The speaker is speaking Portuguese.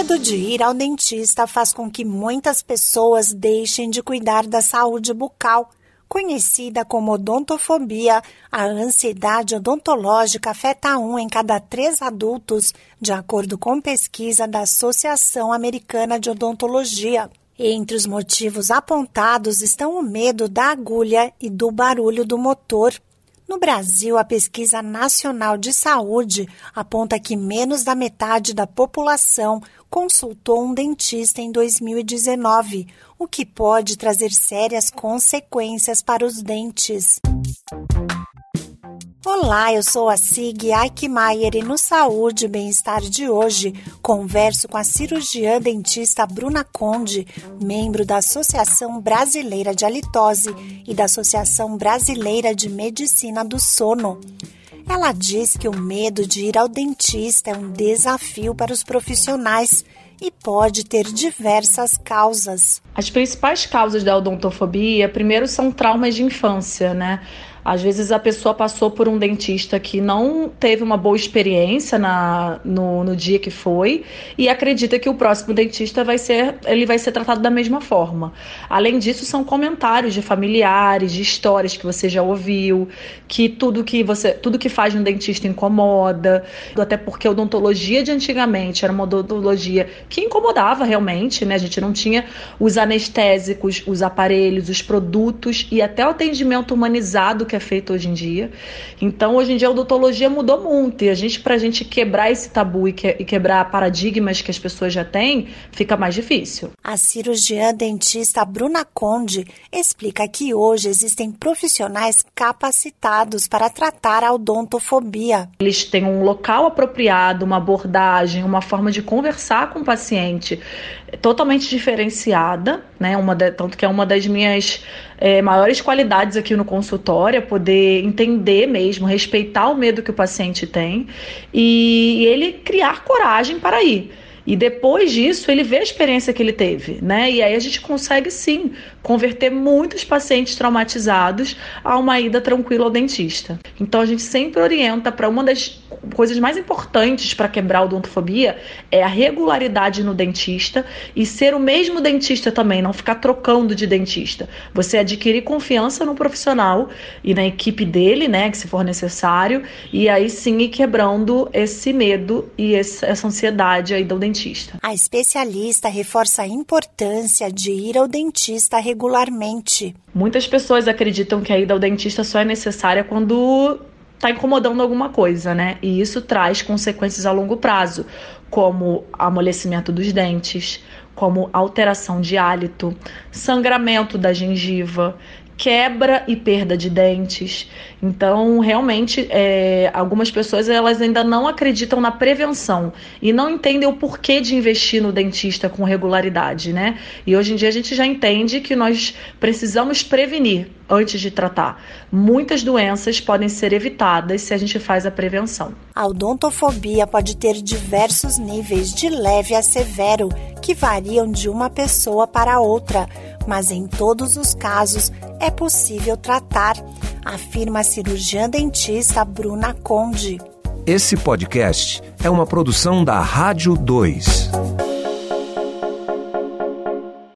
medo de ir ao dentista faz com que muitas pessoas deixem de cuidar da saúde bucal. Conhecida como odontofobia, a ansiedade odontológica afeta um em cada três adultos, de acordo com pesquisa da Associação Americana de Odontologia. Entre os motivos apontados estão o medo da agulha e do barulho do motor. No Brasil, a Pesquisa Nacional de Saúde aponta que menos da metade da população consultou um dentista em 2019, o que pode trazer sérias consequências para os dentes. Olá, eu sou a Sig Eichmeier e no Saúde e Bem-Estar de hoje converso com a cirurgiã dentista Bruna Conde, membro da Associação Brasileira de Halitose e da Associação Brasileira de Medicina do Sono. Ela diz que o medo de ir ao dentista é um desafio para os profissionais e pode ter diversas causas. As principais causas da odontofobia, primeiro, são traumas de infância, né? Às vezes a pessoa passou por um dentista que não teve uma boa experiência na, no, no dia que foi e acredita que o próximo dentista vai ser, ele vai ser tratado da mesma forma. Além disso, são comentários de familiares, de histórias que você já ouviu, que tudo que você, tudo que faz no dentista incomoda, até porque a odontologia de antigamente era uma odontologia que incomodava realmente, né? A gente não tinha os anestésicos, os aparelhos, os produtos e até o atendimento humanizado que é feito hoje em dia. Então, hoje em dia, a odontologia mudou muito. E a gente, pra gente quebrar esse tabu e, que, e quebrar paradigmas que as pessoas já têm, fica mais difícil. A cirurgiã dentista Bruna Conde explica que hoje existem profissionais capacitados para tratar a odontofobia. Eles têm um local apropriado, uma abordagem, uma forma de conversar com o paciente totalmente diferenciada, né? Uma de, tanto que é uma das minhas é, maiores qualidades aqui no consultório, poder entender mesmo, respeitar o medo que o paciente tem e ele criar coragem para ir. E depois disso, ele vê a experiência que ele teve, né? E aí a gente consegue sim converter muitos pacientes traumatizados a uma ida tranquila ao dentista. Então a gente sempre orienta para uma das coisas mais importantes para quebrar a odontofobia é a regularidade no dentista e ser o mesmo dentista também, não ficar trocando de dentista. Você adquirir confiança no profissional e na equipe dele, né, que se for necessário, e aí sim ir quebrando esse medo e essa ansiedade aí do dentista. A especialista reforça a importância de ir ao dentista regularmente. Muitas pessoas acreditam que a ida ao dentista só é necessária quando está incomodando alguma coisa, né? E isso traz consequências a longo prazo, como amolecimento dos dentes, como alteração de hálito, sangramento da gengiva, quebra e perda de dentes. Então, realmente, é, algumas pessoas elas ainda não acreditam na prevenção e não entendem o porquê de investir no dentista com regularidade, né? E hoje em dia a gente já entende que nós precisamos prevenir antes de tratar. Muitas doenças podem ser evitadas se a gente faz a prevenção. A odontofobia pode ter diversos níveis, de leve a severo, que variam de uma pessoa para outra mas em todos os casos é possível tratar, afirma a cirurgiã dentista Bruna Conde. Esse podcast é uma produção da Rádio 2.